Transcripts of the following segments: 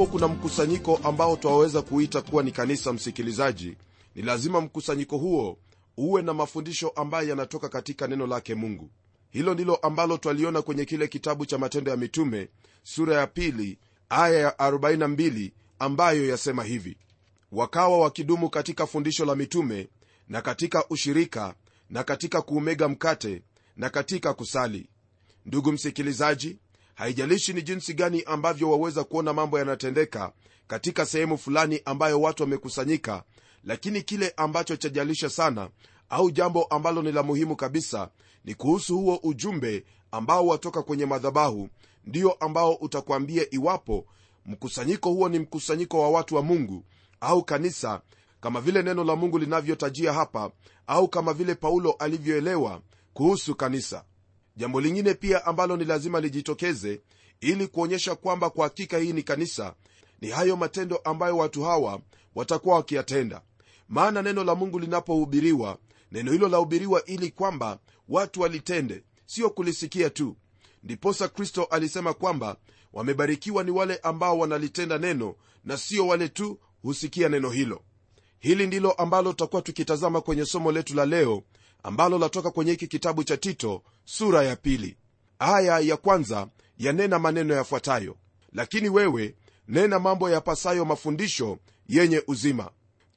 iwapo kuna mkusanyiko ambao twaweza kuita kuwa ni kanisa msikilizaji. Ni lazima mkusanyiko huo uwe na mafundisho ambayo yanatoka katika neno lake mungu. Hilo ndilo ambalo twaliona kwenye kile kitabu cha matendo ya mitume sura ya pili aya ya 42 ambayo yasema hivi. Wakawa wakidumu katika fundisho la mitume na katika ushirika na katika kuumega mkate na katika kusali. Ndugu msikilizaji haijalishi ni jinsi gani ambavyo waweza kuona mambo yanatendeka katika sehemu fulani ambayo watu wamekusanyika lakini kile ambacho chajalisha sana au jambo ambalo ni la muhimu kabisa ni kuhusu huo ujumbe ambao watoka kwenye madhabahu ndio ambao utakwambia iwapo mkusanyiko huo ni mkusanyiko wa watu wa mungu au kanisa kama vile neno la mungu linavyotajia hapa au kama vile paulo alivyoelewa kuhusu kanisa jambo lingine pia ambalo ni lazima lijitokeze ili kuonyesha kwamba kwa hakika hii ni kanisa ni hayo matendo ambayo watu hawa watakuwa wakiyatenda. Maana neno la mungu linapohubiriwa neno hilo lahubiriwa ili kwamba watu walitende sio kulisikia tu. Ndiposa kristo alisema kwamba wamebarikiwa ni wale ambao wanalitenda neno na sio wale tu husikia neno hilo. Hili ndilo ambalo tutakuwa tukitazama kwenye somo letu la leo ambalo latoka kwenye hiki kitabu cha tito sura ya pili. Aya ya kwanza yanena maneno yafuatayo. Lakini wewe nena mambo yapasayo mafundisho yenye uzima.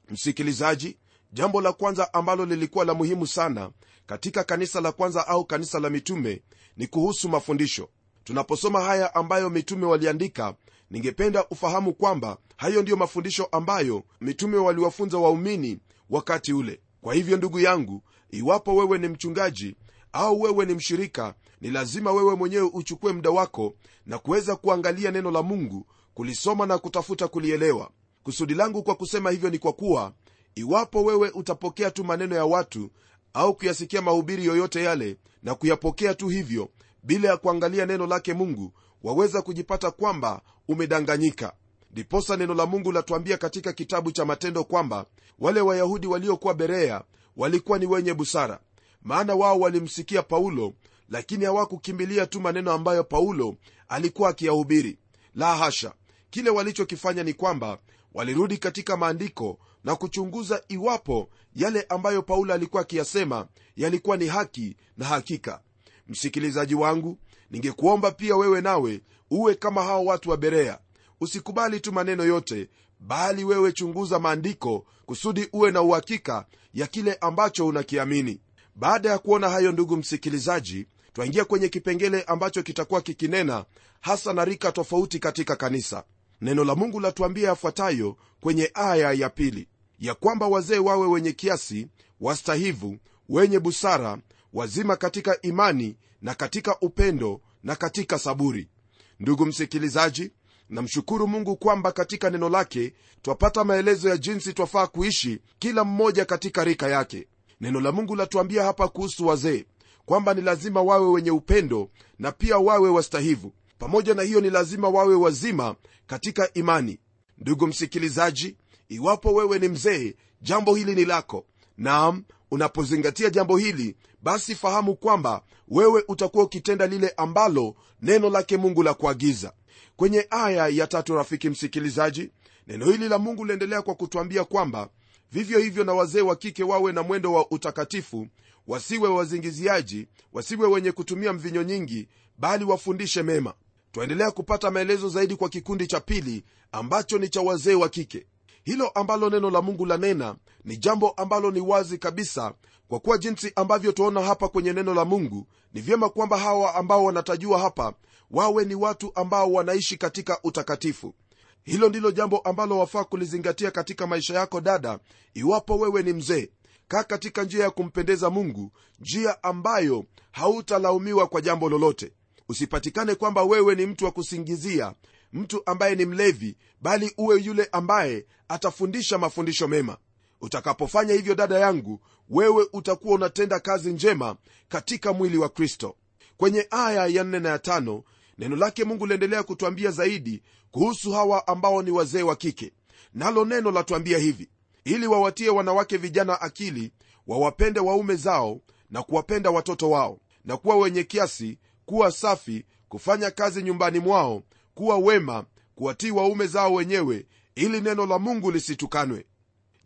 Msikilizaji jambo la kwanza ambalo lilikuwa la muhimu sana katika kanisa la kwanza au kanisa la mitume ni kuhusu mafundisho. Tunaposoma haya ambayo mitume waliandika ningependa ufahamu kwamba hayo ndiyo mafundisho ambayo mitume waliwafunza waumini wakati ule. Kwa hivyo ndugu yangu iwapo wewe ni mchungaji au wewe ni mshirika ni lazima wewe mwenyewe uchukue muda wako na kuweza kuangalia neno la mungu kulisoma na kutafuta kulielewa. Kusudi langu kwa kusema hivyo ni kwa kuwa iwapo wewe utapokea tu maneno ya watu au kuyasikia mahubiri yoyote yale na kuyapokea tu hivyo bila ya kuangalia neno lake mungu waweza kujipata kwamba umedanganyika. Ndiposa neno la mungu latuambia katika kitabu cha matendo kwamba wale wayahudi waliokuwa berea walikuwa ni wenye busara. Maana wao walimsikia paulo lakini hawakukimbilia tu maneno ambayo paulo alikuwa akiyahubiri. La hasha! Kile walichokifanya ni kwamba walirudi katika maandiko na kuchunguza iwapo yale ambayo paulo alikuwa akiyasema yalikuwa ni haki na hakika. Msikilizaji wangu ningekuomba pia wewe nawe uwe kama hao watu wa berea. Usikubali tu maneno yote bali wewe chunguza maandiko kusudi uwe na uhakika ya kile ambacho unakiamini. Baada ya kuona hayo ndugu msikilizaji twaingia kwenye kipengele ambacho kitakuwa kikinena hasa na rika tofauti katika kanisa. Neno la mungu latuambia yafuatayo kwenye aya ya pili. Ya kwamba wazee wawe wenye kiasi wastahivu wenye busara wazima katika imani na katika upendo na katika saburi. Ndugu msikilizaji namshukuru mungu kwamba katika neno lake twapata maelezo ya jinsi twafaa kuishi kila mmoja katika rika yake. Neno la mungu latuambia hapa kuhusu wazee kwamba ni lazima wawe wenye upendo na pia wawe wastahivu. Pamoja na hiyo ni lazima wawe wazima katika imani. Ndugu msikilizaji iwapo wewe ni mzee jambo hili ni lako. Naam unapozingatia jambo hili basi fahamu kwamba wewe utakuwa ukitenda lile ambalo neno lake mungu la kuagiza kwenye aya ya tatu rafiki msikilizaji neno hili la mungu liendelea kwa kutwambia kwamba vivyo hivyo na wazee wa kike wawe na mwendo wa utakatifu wasiwe wazingiziaji wasiwe wenye kutumia mvinyo nyingi bali wafundishe mema. Twaendelea kupata maelezo zaidi kwa kikundi cha pili ambacho ni cha wazee wa kike. Hilo ambalo neno la mungu lanena ni jambo ambalo ni wazi kabisa kwa kuwa jinsi ambavyo tuona hapa kwenye neno la mungu ni vyema kwamba hawa ambao wanatajiwa hapa wawe ni watu ambao wanaishi katika utakatifu. Hilo ndilo jambo ambalo wafaa kulizingatia katika maisha yako dada iwapo wewe ni mzee. Kaa katika njia ya kumpendeza mungu njia ambayo hautalaumiwa kwa jambo lolote. Usipatikane kwamba wewe ni mtu wa kusingizia mtu ambaye ni mlevi bali uwe yule ambaye atafundisha mafundisho mema utakapofanya hivyo dada yangu wewe utakuwa unatenda kazi njema katika mwili wa kristo. Kwenye aya ya 4 na ya 5 neno lake mungu liendelea kutwambia zaidi kuhusu hawa ambao ni wazee wa kike. Nalo neno latwambia hivi ili wawatie wanawake vijana akili wawapende waume zao na kuwapenda watoto wao na kuwa wenye kiasi kuwa safi kufanya kazi nyumbani mwao kuwa wema kuwatii waume zao wenyewe ili neno la mungu lisitukanwe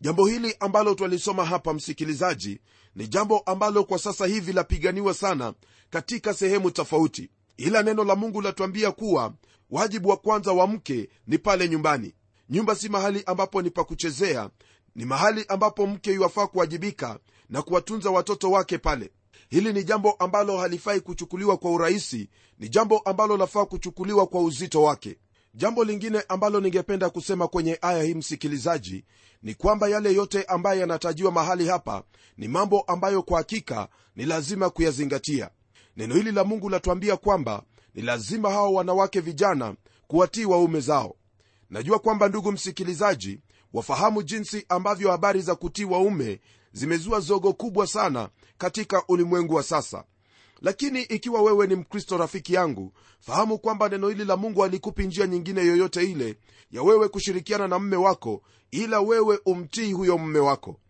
jambo hili ambalo twalisoma hapa msikilizaji ni jambo ambalo kwa sasa hivi lapiganiwa sana katika sehemu tofauti. Ila neno la mungu latuambia kuwa wajibu wa kwanza wa mke ni pale nyumbani. Nyumba si mahali ambapo ni pakuchezea ni mahali ambapo mke yuwafaa kuwajibika na kuwatunza watoto wake pale. Hili ni jambo ambalo halifai kuchukuliwa kwa urahisi ni jambo ambalo lafaa kuchukuliwa kwa uzito wake jambo lingine ambalo ningependa kusema kwenye aya hii msikilizaji ni kwamba yale yote ambayo yanatajiwa mahali hapa ni mambo ambayo kwa hakika ni lazima kuyazingatia. Neno hili la mungu latuambia kwamba ni lazima hawa wanawake vijana kuwatii waume zao. Najua kwamba ndugu msikilizaji wafahamu jinsi ambavyo habari za kutii waume zimezua zogo kubwa sana katika ulimwengu wa sasa lakini ikiwa wewe ni mkristo rafiki yangu fahamu kwamba neno hili la mungu alikupi njia nyingine yoyote ile ya wewe kushirikiana na mme wako ila wewe umtii huyo mme wako.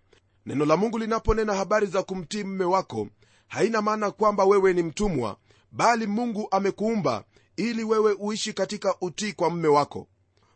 Neno la mungu linaponena habari za kumtii mme wako haina maana kwamba wewe ni mtumwa bali mungu amekuumba ili wewe uishi katika utii kwa mme wako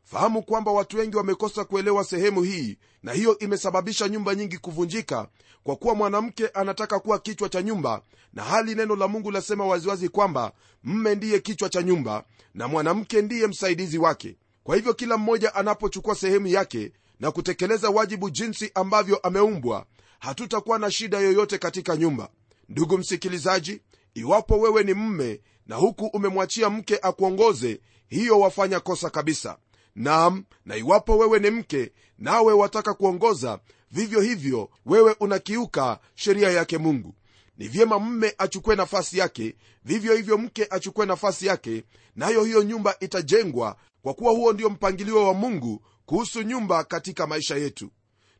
fahamu kwamba watu wengi wamekosa kuelewa sehemu hii na hiyo imesababisha nyumba nyingi kuvunjika kwa kuwa mwanamke anataka kuwa kichwa cha nyumba na hali neno la mungu lasema waziwazi kwamba mme ndiye kichwa cha nyumba na mwanamke ndiye msaidizi wake. Kwa hivyo kila mmoja anapochukua sehemu yake na kutekeleza wajibu jinsi ambavyo ameumbwa hatutakuwa na shida yoyote katika nyumba. Ndugu msikilizaji iwapo wewe ni mme na huku umemwachia mke akuongoze hiyo wafanya kosa kabisa nam na iwapo wewe ni mke nawe wataka kuongoza vivyo hivyo wewe unakiuka sheria yake mungu. Ni vyema mme achukue nafasi yake vivyo hivyo mke achukue nafasi yake nayo hiyo nyumba itajengwa kwa kuwa huo ndio mpangilio wa mungu kuhusu nyumba katika maisha yetu.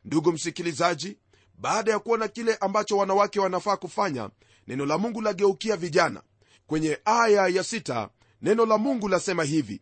Ndugu msikilizaji baada ya kuona kile ambacho wanawake wanafaa kufanya neno la mungu lageukia vijana. Kwenye aya ya sita, neno la mungu lasema hivi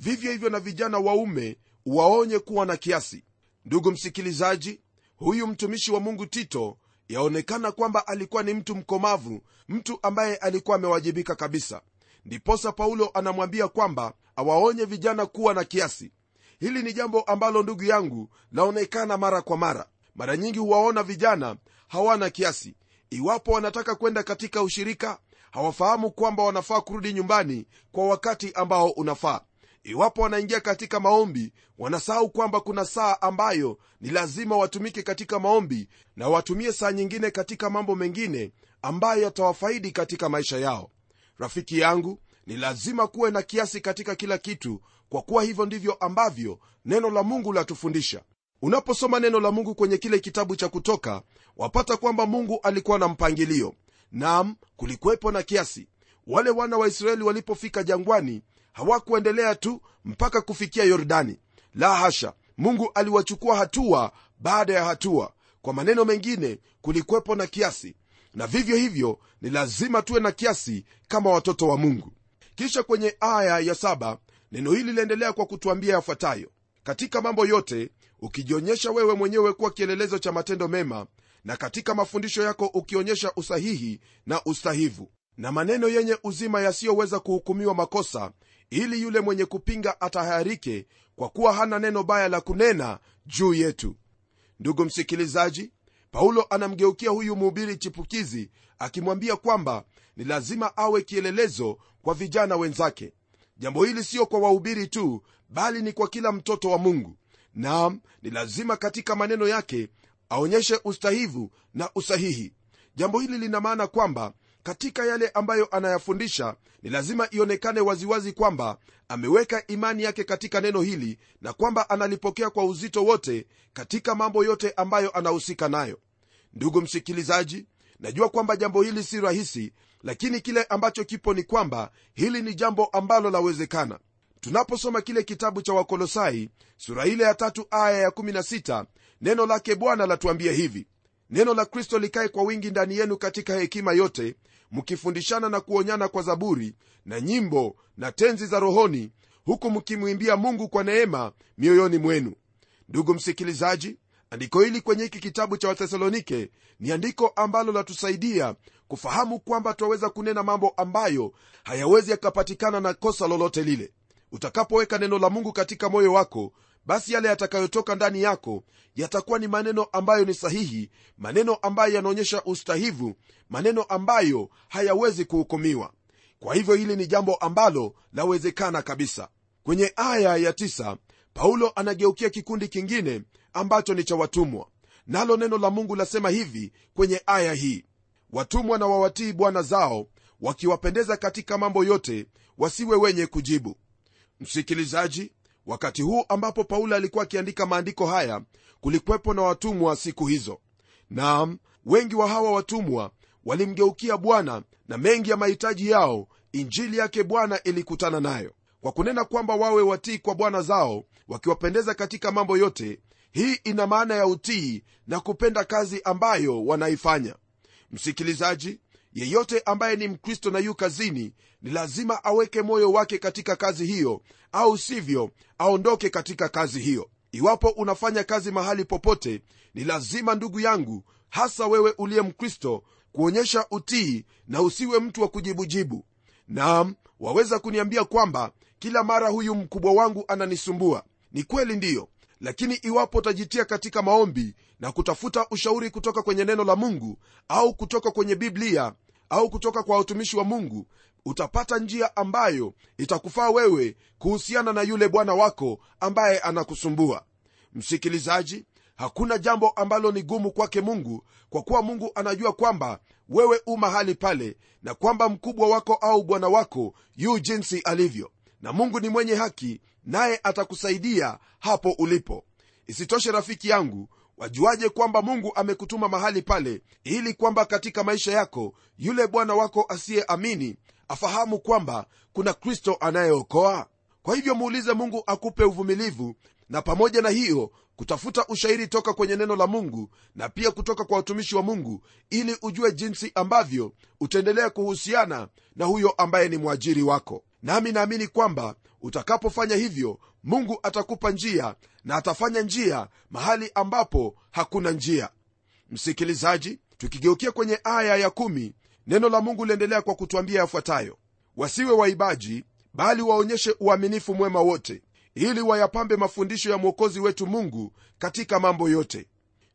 vivyo hivyo na vijana waume waonye kuwa na kiasi. Ndugu msikilizaji huyu mtumishi wa mungu tito yaonekana kwamba alikuwa ni mtu mkomavu mtu ambaye alikuwa amewajibika kabisa. Ndiposa paulo anamwambia kwamba awaonye vijana kuwa na kiasi. Hili ni jambo ambalo ndugu yangu laonekana mara kwa mara. Mara nyingi huwaona vijana hawana kiasi. Iwapo wanataka kwenda katika ushirika hawafahamu kwamba wanafaa kurudi nyumbani kwa wakati ambao unafaa iwapo wanaingia katika maombi wanasahau kwamba kuna saa ambayo ni lazima watumike katika maombi na watumie saa nyingine katika mambo mengine ambayo yatawafaidi katika maisha yao. Rafiki yangu ni lazima kuwe na kiasi katika kila kitu kwa kuwa hivyo ndivyo ambavyo neno la mungu latufundisha. Unaposoma neno la mungu kwenye kile kitabu cha kutoka wapata kwamba mungu alikuwa na mpangilio. Nam kulikuwepo na kiasi. Wale wana wa israeli walipofika jangwani hawakuendelea tu mpaka kufikia yordani. La hasha mungu aliwachukua hatua baada ya hatua. Kwa maneno mengine kulikuwepo na kiasi. Na vivyo hivyo ni lazima tuwe na kiasi kama watoto wa mungu. Kisha kwenye aya ya saba neno hili liendelea kwa kutuambia yafuatayo. Katika mambo yote ukijionyesha wewe mwenyewe kuwa kielelezo cha matendo mema na katika mafundisho yako ukionyesha usahihi na ustahivu na maneno yenye uzima yasiyoweza kuhukumiwa makosa ili yule mwenye kupinga atahayarike kwa kuwa hana neno baya la kunena juu yetu. Ndugu msikilizaji paulo anamgeukia huyu mhubiri chipukizi akimwambia kwamba ni lazima awe kielelezo kwa vijana wenzake. Jambo hili siyo kwa wahubiri tu bali ni kwa kila mtoto wa mungu. Naam ni lazima katika maneno yake aonyeshe ustahivu na usahihi. Jambo hili lina maana kwamba katika yale ambayo anayafundisha ni lazima ionekane waziwazi kwamba ameweka imani yake katika neno hili na kwamba analipokea kwa uzito wote katika mambo yote ambayo anahusika nayo. Ndugu msikilizaji najua kwamba jambo hili si rahisi lakini kile ambacho kipo ni kwamba hili ni jambo ambalo lawezekana. Tunaposoma kile kitabu cha wakolosai sura ile ya tatu aya ya 16 neno lake bwana latuambia hivi neno la kristo likae kwa wingi ndani yenu katika hekima yote mkifundishana na kuonyana kwa zaburi na nyimbo na tenzi za rohoni huku mkimwimbia mungu kwa neema mioyoni mwenu. Ndugu msikilizaji andiko hili kwenye hiki kitabu cha wathesalonike ni andiko ambalo latusaidia kufahamu kwamba twaweza kunena mambo ambayo hayawezi yakapatikana na kosa lolote lile. Utakapoweka neno la mungu katika moyo wako basi yale yatakayotoka ndani yako yatakuwa ni maneno ambayo ni sahihi maneno ambayo yanaonyesha ustahivu maneno ambayo hayawezi kuhukumiwa. Kwa hivyo hili ni jambo ambalo lawezekana kabisa. Kwenye aya ya tisa, paulo anageukia kikundi kingine ambacho ni cha watumwa. Nalo neno la mungu lasema hivi kwenye aya hii. Watumwa na wawatii bwana zao wakiwapendeza katika mambo yote wasiwe wenye kujibu. Msikilizaji wakati huu ambapo paulo alikuwa akiandika maandiko haya kulikuwepo na watumwa siku hizo. Naam wengi wa hawa watumwa walimgeukia bwana na mengi ya mahitaji yao injili yake bwana ilikutana nayo. Kwa kunena kwamba wawe watii kwa bwana zao wakiwapendeza katika mambo yote hii ina maana ya utii na kupenda kazi ambayo wanaifanya. Msikilizaji yeyote ambaye ni mkristo na yu kazini ni lazima aweke moyo wake katika kazi hiyo au sivyo aondoke katika kazi hiyo. Iwapo unafanya kazi mahali popote ni lazima ndugu yangu hasa wewe uliye mkristo kuonyesha utii na usiwe mtu wa kujibujibu. Naam waweza kuniambia kwamba kila mara huyu mkubwa wangu ananisumbua. Ni kweli ndiyo lakini iwapo utajitia katika maombi na kutafuta ushauri kutoka kwenye neno la mungu au kutoka kwenye biblia au kutoka kwa watumishi wa mungu utapata njia ambayo itakufaa wewe kuhusiana na yule bwana wako ambaye anakusumbua. Msikilizaji hakuna jambo ambalo ni gumu kwake mungu kwa kuwa mungu anajua kwamba wewe u mahali pale na kwamba mkubwa wako au bwana wako yu jinsi alivyo na mungu ni mwenye haki naye atakusaidia hapo ulipo. Isitoshe rafiki yangu wajuaje kwamba mungu amekutuma mahali pale ili kwamba katika maisha yako yule bwana wako asiyeamini afahamu kwamba kuna kristo anayeokoa? Kwa hivyo muulize mungu akupe uvumilivu na pamoja na hiyo kutafuta ushairi toka kwenye neno la mungu na pia kutoka kwa watumishi wa mungu ili ujue jinsi ambavyo utaendelea kuhusiana na huyo ambaye ni mwajiri wako nami naamini kwamba utakapofanya hivyo mungu atakupa njia na atafanya njia mahali ambapo hakuna njia. Msikilizaji tukigeukia kwenye aya ya kumi, neno la mungu liendelea kwa kutwambia yafuatayo. Wasiwe waibaji bali waonyeshe uaminifu mwema wote ili wayapambe mafundisho ya mwokozi wetu mungu katika mambo yote.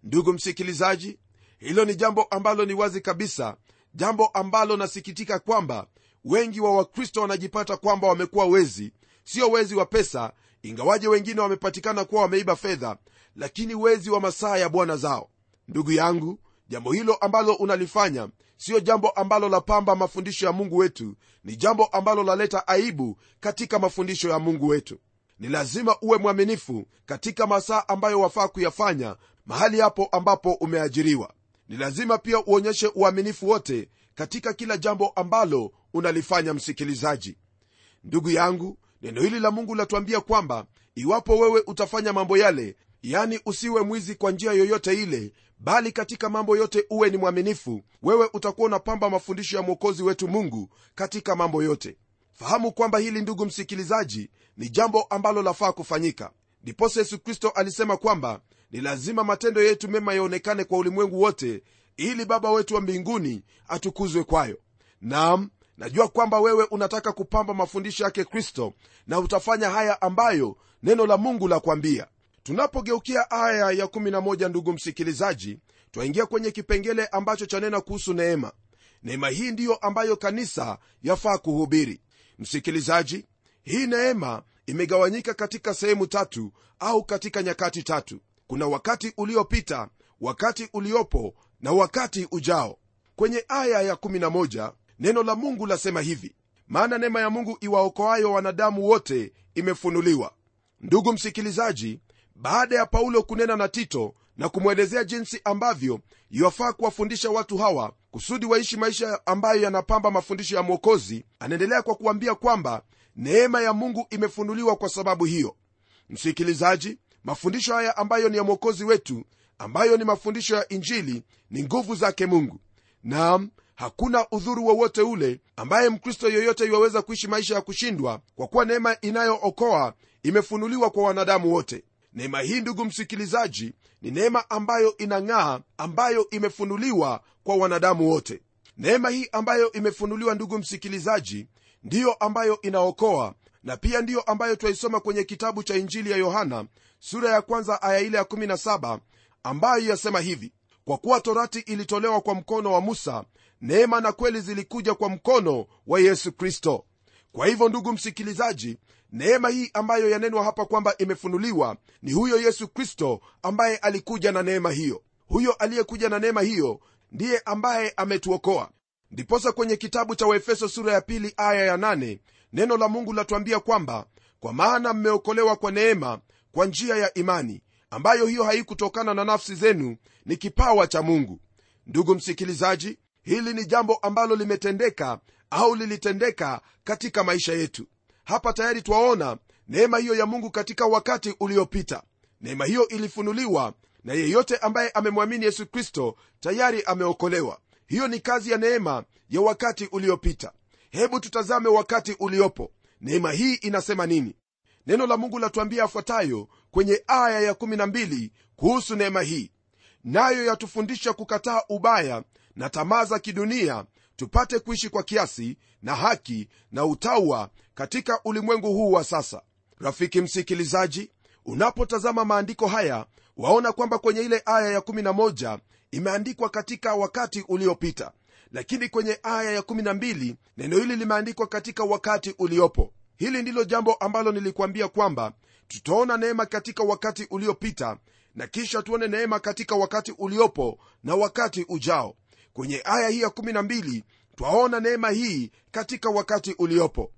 Ndugu msikilizaji hilo ni jambo ambalo ni wazi kabisa jambo ambalo nasikitika kwamba wengi wa wakristo wanajipata kwamba wamekuwa wezi sio wezi wa pesa ingawaje wengine wamepatikana kuwa wameiba fedha lakini wezi wa masaa ya bwana zao. Ndugu yangu jambo hilo ambalo unalifanya siyo jambo ambalo lapamba mafundisho ya mungu wetu ni jambo ambalo laleta aibu katika mafundisho ya mungu wetu. Ni lazima uwe mwaminifu katika masaa ambayo wafaa kuyafanya mahali hapo ambapo umeajiriwa. Ni lazima pia uonyeshe uaminifu wote katika kila jambo ambalo unalifanya msikilizaji. Ndugu yangu neno hili la mungu latuambia kwamba iwapo wewe utafanya mambo yale yani usiwe mwizi kwa njia yoyote ile bali katika mambo yote uwe ni mwaminifu wewe utakuwa unapamba mafundisho ya mwokozi wetu mungu katika mambo yote. Fahamu kwamba hili ndugu msikilizaji ni jambo ambalo lafaa kufanyika. Ndiposa yesu kristo alisema kwamba ni lazima matendo yetu mema yaonekane kwa ulimwengu wote ili baba wetu wa mbinguni atukuzwe kwayo. Nam najua kwamba wewe unataka kupamba mafundisho yake kristo na utafanya haya ambayo neno la mungu la kwambia tunapogeukia aya ya 11 ndugu msikilizaji twaingia kwenye kipengele ambacho chanena kuhusu neema. Neema hii ndiyo ambayo kanisa yafaa kuhubiri. Msikilizaji hii neema imegawanyika katika sehemu tatu au katika nyakati tatu. Kuna wakati uliopita wakati uliopo na wakati ujao. Kwenye aya ya11 neno la mungu lasema hivi maana neema ya mungu iwaokoayo wanadamu wote imefunuliwa. Ndugu msikilizaji baada ya paulo kunena na tito na kumwelezea jinsi ambavyo iwafaa kuwafundisha watu hawa kusudi waishi maisha ambayo yanapamba mafundisho ya mwokozi anaendelea kwa kuambia kwamba neema ya mungu imefunuliwa kwa sababu hiyo. Msikilizaji mafundisho haya ambayo ni ya mwokozi wetu ambayo ni mafundisho ya injili ni nguvu zake mungu. Nam hakuna udhuru wowote ule ambaye mkristo yoyote iwaweza kuishi maisha ya kushindwa kwa kuwa neema inayookoa imefunuliwa kwa wanadamu wote. Neema hii ndugu msikilizaji ni neema ambayo inang'aa ambayo imefunuliwa kwa wanadamu wote. Neema hii ambayo imefunuliwa ndugu msikilizaji ndiyo ambayo inaokoa na pia ndiyo ambayo twaisoma kwenye kitabu cha injili ya yohana sura ya kwanza aya ile ya 17 ambayo yasema hivi kwa kuwa torati ilitolewa kwa mkono wa musa neema na kweli zilikuja kwa mkono wa yesu kristo. Kwa hivyo ndugu msikilizaji neema hii ambayo yanenwa hapa kwamba imefunuliwa ni huyo yesu kristo ambaye alikuja na neema hiyo. Huyo aliyekuja na neema hiyo ndiye ambaye ametuokoa. Ndiposa kwenye kitabu cha waefeso sura ya pili aya ya nane, neno la mungu latuambia kwamba kwa maana mmeokolewa kwa neema kwa njia ya imani ambayo hiyo haikutokana na nafsi zenu ni kipawa cha mungu. Ndugu msikilizaji hili ni jambo ambalo limetendeka au lilitendeka katika maisha yetu. Hapa tayari twaona neema hiyo ya mungu katika wakati uliopita. Neema hiyo ilifunuliwa na yeyote ambaye amemwamini yesu kristo tayari ameokolewa. Hiyo ni kazi ya neema ya wakati uliopita. Hebu tutazame wakati uliopo. Neema hii inasema nini? Neno la mungu latuambia afuatayo kwenye aya ya12 kuhusu neema hii. Nayo yatufundisha kukataa ubaya na tamaa za kidunia tupate kuishi kwa kiasi na haki na utawa katika ulimwengu huu wa sasa. Rafiki msikilizaji unapotazama maandiko haya waona kwamba kwenye ile aya ya11 imeandikwa katika wakati uliopita. Lakini kwenye aya ya12 neno hili limeandikwa katika wakati uliopo. Hili ndilo jambo ambalo nilikuambia kwamba tutaona neema katika wakati uliopita na kisha tuone neema katika wakati uliopo na wakati ujao kwenye aya hii ya12 twaona neema hii katika wakati uliopo.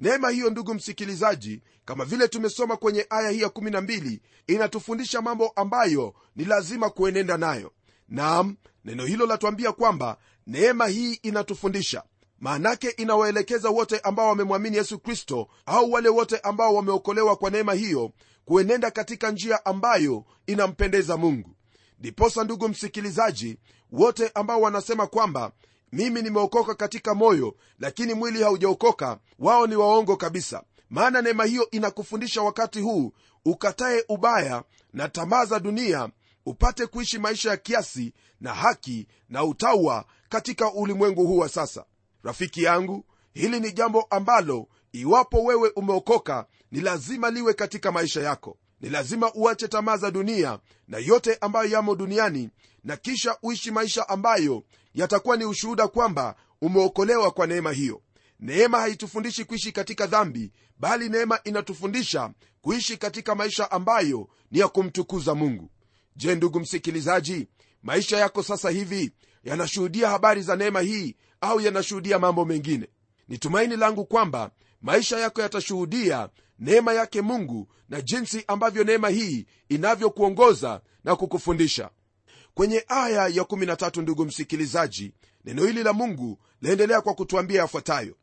Neema hiyo ndugu msikilizaji kama vile tumesoma kwenye aya hii ya12 inatufundisha mambo ambayo ni lazima kuenenda nayo. Naam neno hilo latuambia kwamba neema hii inatufundisha. Maanake inawaelekeza wote ambao wamemwamini yesu kristo au wale wote ambao wameokolewa kwa neema hiyo kuenenda katika njia ambayo inampendeza mungu. Ndiposa ndugu msikilizaji wote ambao wanasema kwamba mimi nimeokoka katika moyo lakini mwili haujaokoka wao ni waongo kabisa. Maana neema hiyo inakufundisha wakati huu ukataye ubaya na tamaa za dunia upate kuishi maisha ya kiasi na haki na utawa katika ulimwengu huu wa sasa. Rafiki yangu hili ni jambo ambalo iwapo wewe umeokoka ni lazima liwe katika maisha yako. Ni lazima uache tamaa za dunia na yote ambayo yamo duniani na kisha uishi maisha ambayo yatakuwa ni ushuhuda kwamba umeokolewa kwa neema hiyo. Neema haitufundishi kuishi katika dhambi bali neema inatufundisha kuishi katika maisha ambayo ni ya kumtukuza mungu. Je ndugu msikilizaji maisha yako sasa hivi yanashuhudia habari za neema hii au yanashuhudia mambo mengine? Ni tumaini langu kwamba maisha yako yatashuhudia neema yake mungu na jinsi ambavyo neema hii inavyokuongoza na kukufundisha kwenye aya ya 13 ndugu msikilizaji neno hili la mungu laendelea kwa kutuambia yafuatayo.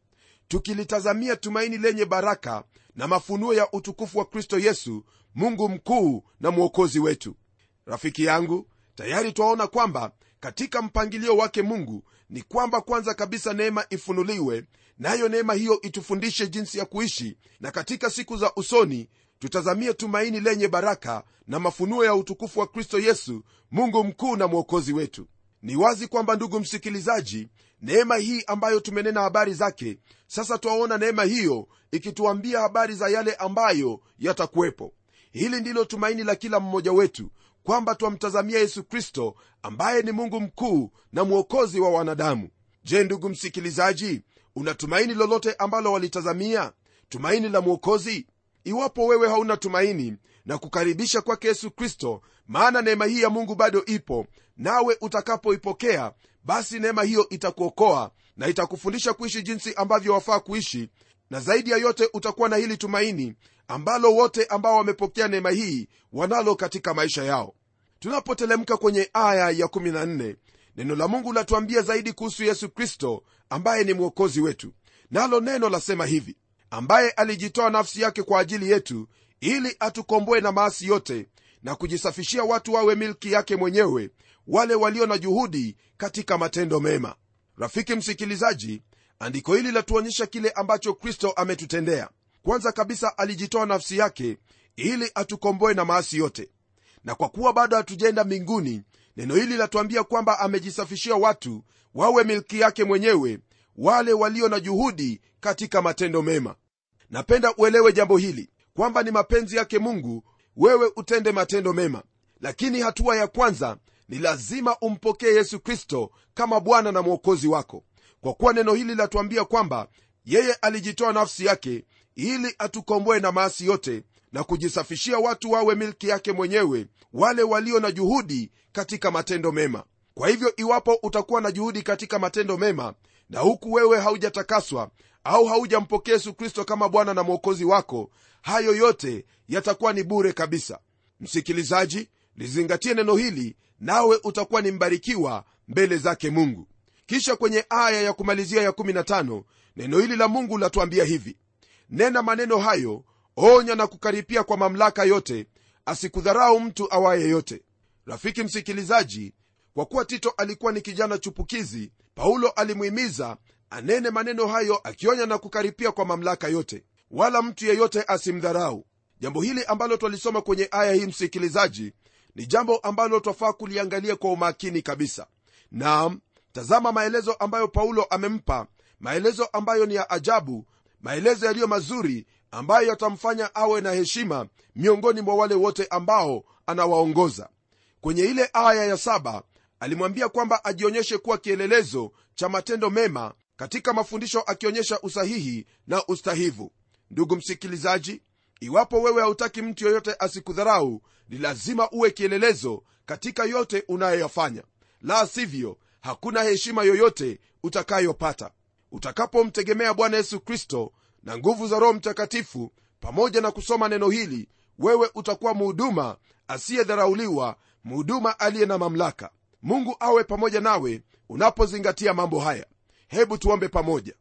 Tukilitazamia tumaini lenye baraka na mafunuo ya utukufu wa kristo yesu mungu mkuu na mwokozi wetu. Rafiki yangu tayari twaona kwamba katika mpangilio wake mungu ni kwamba kwanza kabisa neema ifunuliwe nayo neema hiyo itufundishe jinsi ya kuishi na katika siku za usoni tutazamie tumaini lenye baraka na mafunuo ya utukufu wa kristo yesu mungu mkuu na mwokozi wetu. Ni wazi kwamba ndugu msikilizaji neema hii ambayo tumenena habari zake sasa twaona neema hiyo ikituambia habari za yale ambayo yatakuwepo. Hili ndilo tumaini la kila mmoja wetu kwamba twamtazamia yesu kristo ambaye ni mungu mkuu na mwokozi wa wanadamu. Je ndugu msikilizaji una tumaini lolote ambalo walitazamia? Tumaini la mwokozi iwapo wewe hauna tumaini na kukaribisha kwake yesu kristo maana neema hii ya mungu bado ipo nawe utakapoipokea basi neema hiyo itakuokoa na itakufundisha kuishi jinsi ambavyo wafaa kuishi na zaidi ya yote utakuwa na hili tumaini ambalo wote ambao wamepokea neema hii wanalo katika maisha yao. Tunapotelemka kwenye aya ya14 neno la mungu latuambia zaidi kuhusu yesu kristo ambaye ni mwokozi wetu. Nalo neno lasema hivi ambaye alijitoa nafsi yake kwa ajili yetu ili atukomboe na maasi yote na kujisafishia watu wawe milki yake mwenyewe wale walio na juhudi katika matendo mema. Rafiki msikilizaji andiko hili latuonyesha kile ambacho kristo ametutendea. Kwanza kabisa alijitoa nafsi yake ili atukomboe na maasi yote. Na kwa kuwa bado hatujaenda mbinguni neno hili latuambia kwamba amejisafishia watu wawe milki yake mwenyewe wale walio na juhudi katika matendo mema napenda uelewe jambo hili kwamba ni mapenzi yake mungu wewe utende matendo mema. Lakini hatua ya kwanza ni lazima umpokee yesu kristo kama bwana na mwokozi wako. Kwa kuwa neno hili latuambia kwamba yeye alijitoa nafsi yake ili atukomboe na maasi yote na kujisafishia watu wawe milki yake mwenyewe wale walio na juhudi katika matendo mema kwa hivyo iwapo utakuwa na juhudi katika matendo mema na huku wewe haujatakaswa au haujampokea yesu kristo kama bwana na mwokozi wako hayo yote yatakuwa ni bure kabisa. Msikilizaji lizingatie neno hili nawe utakuwa ni mbarikiwa mbele zake mungu. Kisha kwenye aya ya kumalizia ya 15 neno hili la mungu latuambia hivi. Nena maneno hayo onya na kukaripia kwa mamlaka yote asikudharau mtu awaye yote. Rafiki msikilizaji kwa kuwa tito alikuwa ni kijana chupukizi paulo alimuhimiza anene maneno hayo akionya na kukaripia kwa mamlaka yote wala mtu yeyote asimdharau. Jambo hili ambalo twalisoma kwenye aya hii msikilizaji ni jambo ambalo twafaa kuliangalia kwa umakini kabisa. Naam tazama maelezo ambayo paulo amempa maelezo ambayo ni ya ajabu maelezo yaliyo mazuri ambayo yatamfanya awe na heshima miongoni mwa wale wote ambao anawaongoza. Kwenye ile aya ya alimwambia kwamba ajionyeshe kuwa kielelezo cha matendo mema katika mafundisho akionyesha usahihi na ustahivu. Ndugu msikilizaji iwapo wewe hautaki mtu yoyote asikudharau ni lazima uwe kielelezo katika yote unayoyafanya. La sivyo hakuna heshima yoyote utakayopata. Utakapomtegemea bwana yesu kristo na nguvu za roho mtakatifu pamoja na kusoma neno hili wewe utakuwa muhuduma asiyedharauliwa mhuduma aliye na mamlaka mungu awe pamoja nawe unapozingatia mambo haya. Hebu tuombe pamoja.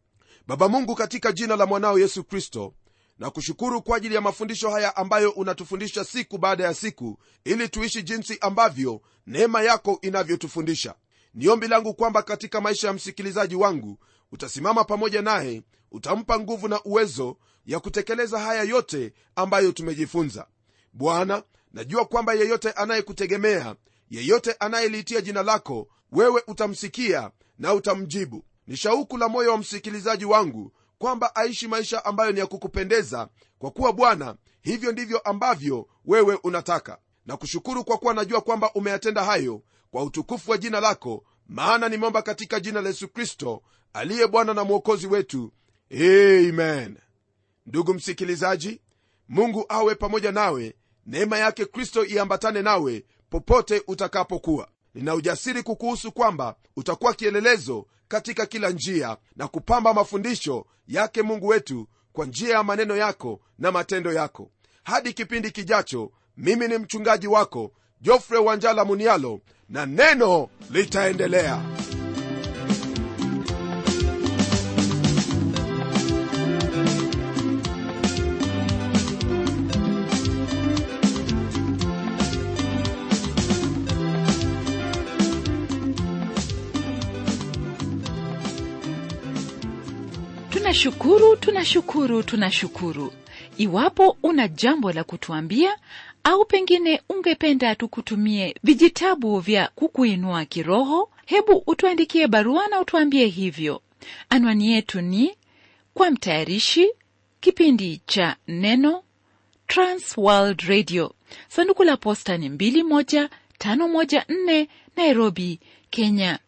Baba mungu katika jina la mwanao yesu kristo na kushukuru kwa ajili ya mafundisho haya ambayo unatufundisha siku baada ya siku ili tuishi jinsi ambavyo neema yako inavyotufundisha. Ni ombi langu kwamba katika maisha ya msikilizaji wangu utasimama pamoja naye utampa nguvu na uwezo ya kutekeleza haya yote ambayo tumejifunza. Bwana najua kwamba yeyote anayekutegemea yeyote anayeliitia jina lako wewe utamsikia na utamjibu. Ni shauku la moyo wa msikilizaji wangu kwamba aishi maisha ambayo ni ya kukupendeza kwa kuwa bwana hivyo ndivyo ambavyo wewe unataka. Na kushukuru kwa kuwa najua kwamba umeyatenda hayo kwa utukufu wa jina lako maana nimeomba katika jina la yesu kristo aliye bwana na mwokozi wetu. Amen. Ndugu msikilizaji mungu awe pamoja nawe neema yake kristo iambatane nawe popote utakapokuwa. Nina ujasiri kukuhusu kwamba utakuwa kielelezo katika kila njia na kupamba mafundisho yake mungu wetu kwa njia ya maneno yako na matendo yako. Hadi kipindi kijacho mimi ni mchungaji wako jofre wanjala munialo na neno litaendelea tunashukuru tunashukuru tunashukuru. Iwapo una jambo la kutuambia au pengine ungependa tukutumie vijitabu vya kukuinua kiroho hebu utuandikie barua na utuambie hivyo. Anwani yetu ni kwa mtayarishi kipindi cha neno transworld radio. Sanduku la posta ni 21514 nairobi kenya.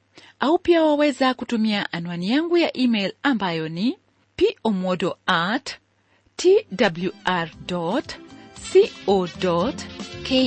Au pia waweza kutumia anwani yangu ya email ambayo ni pomodo at twr co ke